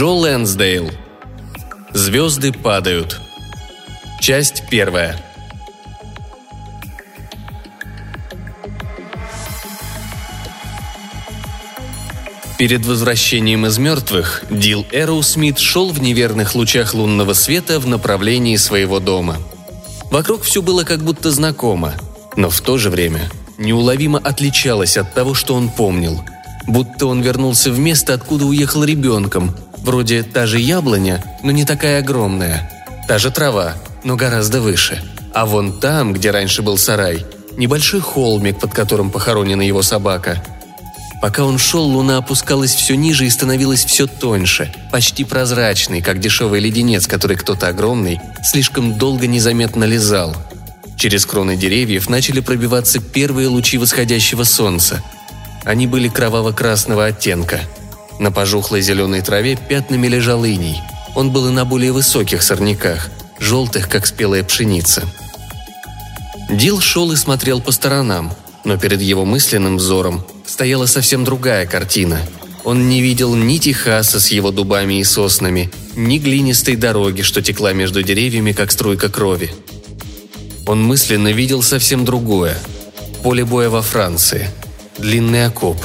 Джо Лэнсдейл. Звезды падают. Часть первая. Перед возвращением из мертвых Дил Эроу Смит шел в неверных лучах лунного света в направлении своего дома. Вокруг все было как будто знакомо, но в то же время неуловимо отличалось от того, что он помнил. Будто он вернулся в место, откуда уехал ребенком. Вроде та же яблоня, но не такая огромная. Та же трава, но гораздо выше. А вон там, где раньше был сарай, небольшой холмик, под которым похоронена его собака – Пока он шел, луна опускалась все ниже и становилась все тоньше, почти прозрачной, как дешевый леденец, который кто-то огромный слишком долго незаметно лизал. Через кроны деревьев начали пробиваться первые лучи восходящего солнца. Они были кроваво-красного оттенка. На пожухлой зеленой траве пятнами лежал иней. Он был и на более высоких сорняках, желтых, как спелая пшеница. Дил шел и смотрел по сторонам, но перед его мысленным взором стояла совсем другая картина. Он не видел ни Техаса с его дубами и соснами, ни глинистой дороги, что текла между деревьями, как струйка крови. Он мысленно видел совсем другое. Поле боя во Франции. Длинный окоп.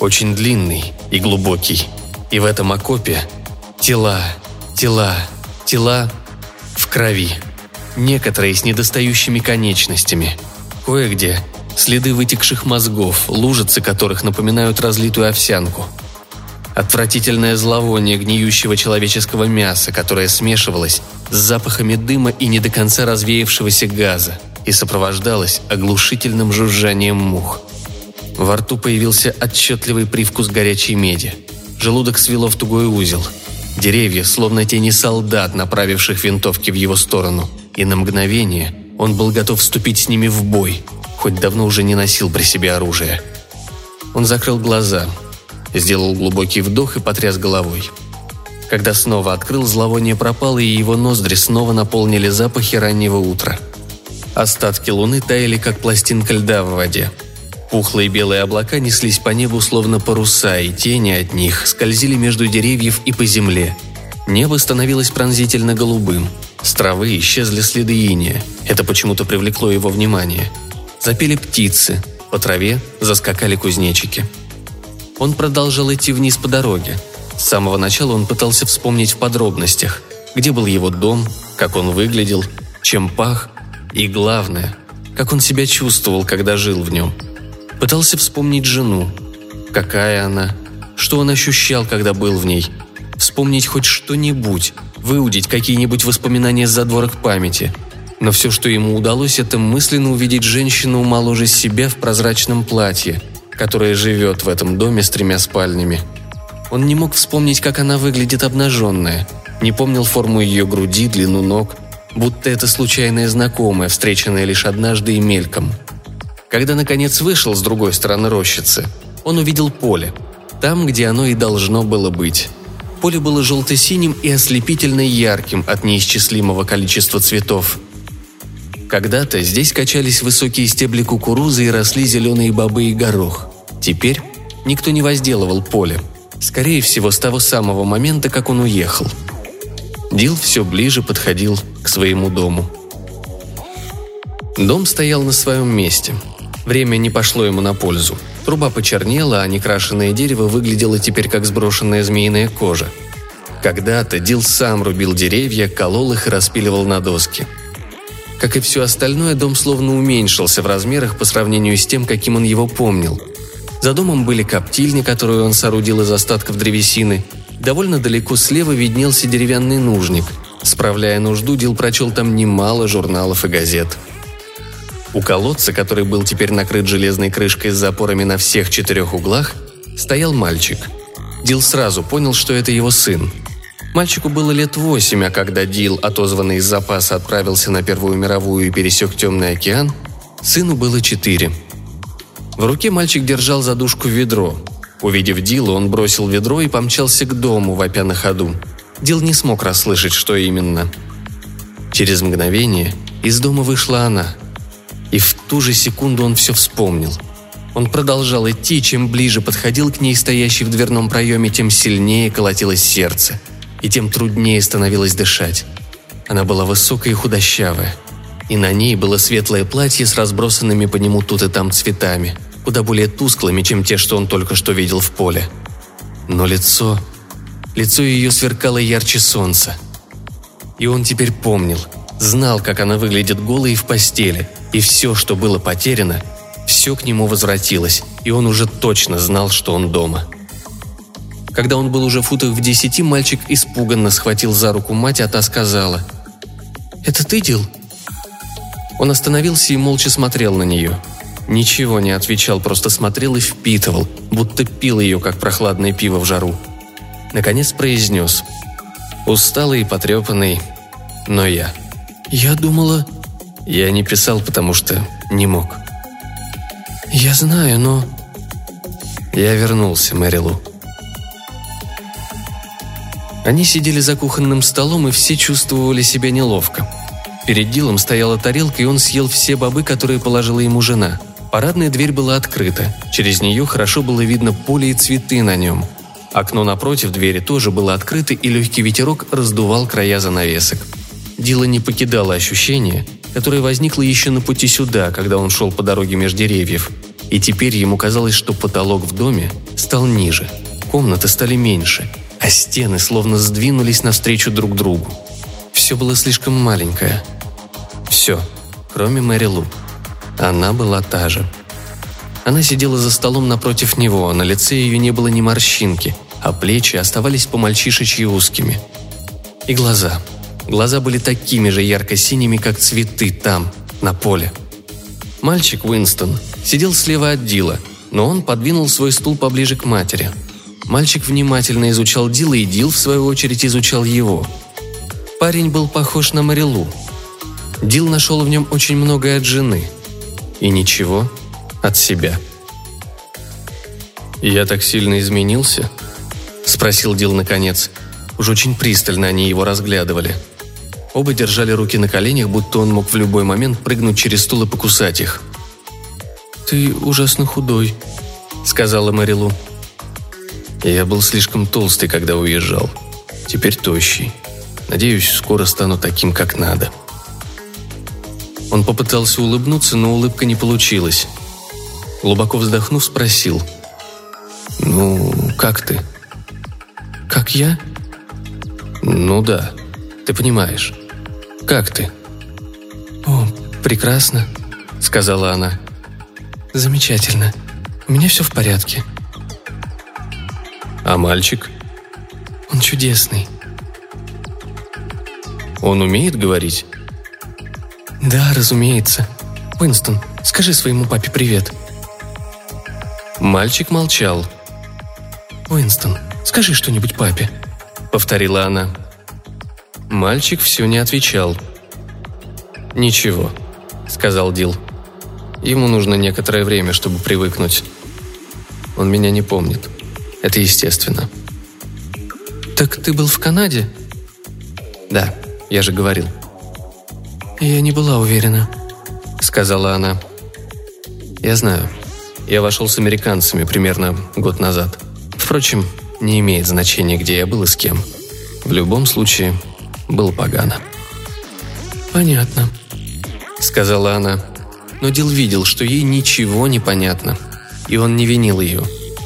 Очень длинный и глубокий. И в этом окопе тела, тела, тела в крови. Некоторые с недостающими конечностями. Кое-где следы вытекших мозгов, лужицы которых напоминают разлитую овсянку. Отвратительное зловоние гниющего человеческого мяса, которое смешивалось с запахами дыма и не до конца развеявшегося газа и сопровождалось оглушительным жужжанием мух. Во рту появился отчетливый привкус горячей меди. Желудок свело в тугой узел. Деревья, словно тени солдат, направивших винтовки в его сторону. И на мгновение он был готов вступить с ними в бой – хоть давно уже не носил при себе оружие. Он закрыл глаза, сделал глубокий вдох и потряс головой. Когда снова открыл, зловоние пропало, и его ноздри снова наполнили запахи раннего утра. Остатки луны таяли, как пластинка льда в воде. Пухлые белые облака неслись по небу, словно паруса, и тени от них скользили между деревьев и по земле. Небо становилось пронзительно голубым. С травы исчезли следы иния. Это почему-то привлекло его внимание – Запели птицы, по траве заскакали кузнечики. Он продолжал идти вниз по дороге. С самого начала он пытался вспомнить в подробностях, где был его дом, как он выглядел, чем пах и, главное, как он себя чувствовал, когда жил в нем. Пытался вспомнить жену, какая она, что он ощущал, когда был в ней. Вспомнить хоть что-нибудь, выудить какие-нибудь воспоминания с задворок памяти – но все, что ему удалось, это мысленно увидеть женщину моложе себя в прозрачном платье, которая живет в этом доме с тремя спальнями. Он не мог вспомнить, как она выглядит обнаженная, не помнил форму ее груди, длину ног, будто это случайная знакомая, встреченная лишь однажды и мельком. Когда, наконец, вышел с другой стороны рощицы, он увидел поле, там, где оно и должно было быть. Поле было желто-синим и ослепительно ярким от неисчислимого количества цветов – когда-то здесь качались высокие стебли кукурузы и росли зеленые бобы и горох. Теперь никто не возделывал поле. Скорее всего, с того самого момента, как он уехал. Дил все ближе подходил к своему дому. Дом стоял на своем месте. Время не пошло ему на пользу. Труба почернела, а некрашенное дерево выглядело теперь как сброшенная змеиная кожа. Когда-то Дил сам рубил деревья, колол их и распиливал на доски – как и все остальное, дом словно уменьшился в размерах по сравнению с тем, каким он его помнил. За домом были коптильни, которую он соорудил из остатков древесины. Довольно далеко слева виднелся деревянный нужник. Справляя нужду, Дил прочел там немало журналов и газет. У колодца, который был теперь накрыт железной крышкой с запорами на всех четырех углах, стоял мальчик. Дил сразу понял, что это его сын – Мальчику было лет восемь, а когда Дил, отозванный из запаса, отправился на Первую мировую и пересек Темный океан, сыну было четыре. В руке мальчик держал задушку ведро. Увидев Дила, он бросил ведро и помчался к дому, вопя на ходу. Дил не смог расслышать, что именно. Через мгновение из дома вышла она. И в ту же секунду он все вспомнил. Он продолжал идти, чем ближе подходил к ней, стоящей в дверном проеме, тем сильнее колотилось сердце, и тем труднее становилось дышать. Она была высокая и худощавая, и на ней было светлое платье с разбросанными по нему тут и там цветами, куда более тусклыми, чем те, что он только что видел в поле. Но лицо... Лицо ее сверкало ярче солнца. И он теперь помнил, знал, как она выглядит голой в постели, и все, что было потеряно, все к нему возвратилось, и он уже точно знал, что он дома. Когда он был уже футах в десяти, мальчик испуганно схватил за руку мать, а та сказала «Это ты, Дил?» Он остановился и молча смотрел на нее. Ничего не отвечал, просто смотрел и впитывал, будто пил ее, как прохладное пиво в жару. Наконец произнес. Усталый и потрепанный, но я. «Я думала...» Я не писал, потому что не мог. «Я знаю, но...» Я вернулся, Мэрилу. Они сидели за кухонным столом, и все чувствовали себя неловко. Перед Дилом стояла тарелка, и он съел все бобы, которые положила ему жена. Парадная дверь была открыта. Через нее хорошо было видно поле и цветы на нем. Окно напротив двери тоже было открыто, и легкий ветерок раздувал края занавесок. Дила не покидало ощущение, которое возникло еще на пути сюда, когда он шел по дороге между деревьев. И теперь ему казалось, что потолок в доме стал ниже, комнаты стали меньше, а стены словно сдвинулись навстречу друг другу. Все было слишком маленькое. Все, кроме Мэри Лу. Она была та же. Она сидела за столом напротив него, а на лице ее не было ни морщинки, а плечи оставались по-мальчишечьи узкими. И глаза – Глаза были такими же ярко-синими, как цветы там, на поле. Мальчик Уинстон сидел слева от Дила, но он подвинул свой стул поближе к матери. Мальчик внимательно изучал Дила, и Дил, в свою очередь, изучал его. Парень был похож на Марилу. Дил нашел в нем очень многое от жены. И ничего от себя. «Я так сильно изменился?» – спросил Дил наконец. Уж очень пристально они его разглядывали – Оба держали руки на коленях, будто он мог в любой момент прыгнуть через стул и покусать их. «Ты ужасно худой», — сказала Марилу. «Я был слишком толстый, когда уезжал. Теперь тощий. Надеюсь, скоро стану таким, как надо». Он попытался улыбнуться, но улыбка не получилась. Глубоко вздохнув, спросил. «Ну, как ты?» «Как я?» «Ну да, ты понимаешь». Как ты?» «О, прекрасно», — сказала она. «Замечательно. У меня все в порядке». «А мальчик?» «Он чудесный». «Он умеет говорить?» «Да, разумеется. Уинстон, скажи своему папе привет». Мальчик молчал. «Уинстон, скажи что-нибудь папе», — повторила она. Мальчик все не отвечал. «Ничего», — сказал Дил. «Ему нужно некоторое время, чтобы привыкнуть. Он меня не помнит. Это естественно». «Так ты был в Канаде?» «Да, я же говорил». «Я не была уверена», — сказала она. «Я знаю. Я вошел с американцами примерно год назад. Впрочем, не имеет значения, где я был и с кем. В любом случае, было погано. «Понятно», — сказала она. Но Дил видел, что ей ничего не понятно. И он не винил ее.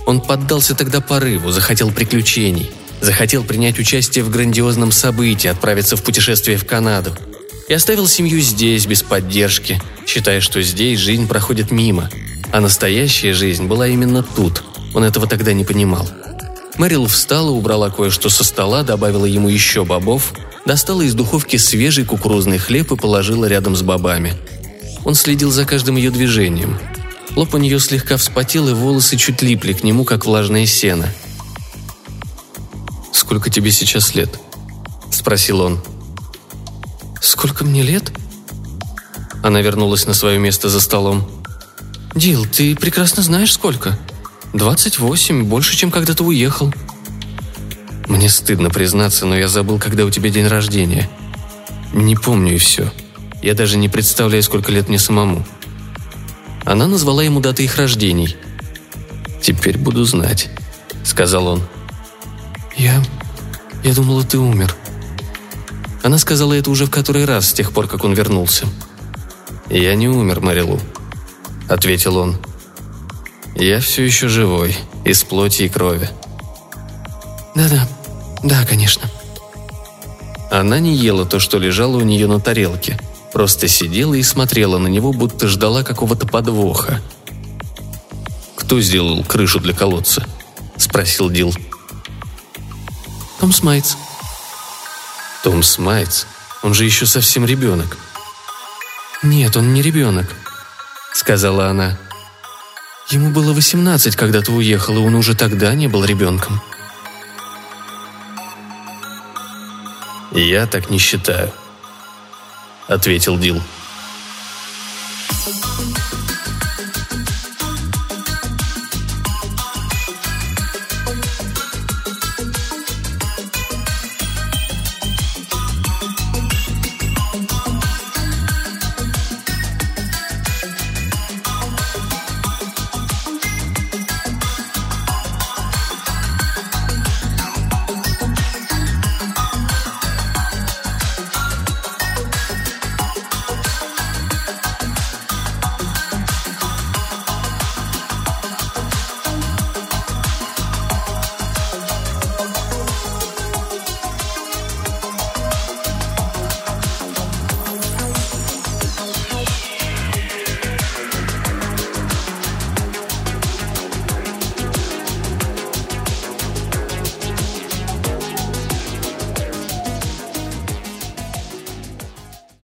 Он поддался тогда порыву, захотел приключений, захотел принять участие в грандиозном событии, отправиться в путешествие в Канаду. И оставил семью здесь, без поддержки, считая, что здесь жизнь проходит мимо. А настоящая жизнь была именно тут. Он этого тогда не понимал. Мэрил встала, убрала кое-что со стола, добавила ему еще бобов, достала из духовки свежий кукурузный хлеб и положила рядом с бобами. Он следил за каждым ее движением. Лоб у нее слегка вспотел, и волосы чуть липли к нему, как влажное сено. «Сколько тебе сейчас лет?» – спросил он. «Сколько мне лет?» Она вернулась на свое место за столом. «Дил, ты прекрасно знаешь, сколько. Двадцать восемь, больше, чем когда ты уехал». Мне стыдно признаться, но я забыл, когда у тебя день рождения. Не помню и все. Я даже не представляю, сколько лет мне самому. Она назвала ему даты их рождений. «Теперь буду знать», — сказал он. «Я... я думала, ты умер». Она сказала это уже в который раз с тех пор, как он вернулся. «Я не умер, Марилу», — ответил он. «Я все еще живой, из плоти и крови». «Да-да, да, конечно». Она не ела то, что лежало у нее на тарелке, просто сидела и смотрела на него, будто ждала какого-то подвоха. «Кто сделал крышу для колодца?» – спросил Дил. «Том Смайтс». «Том Смайтс? Он же еще совсем ребенок». «Нет, он не ребенок», — сказала она. «Ему было восемнадцать, когда ты уехал, и он уже тогда не был ребенком». «Я так не считаю», — ответил Дил.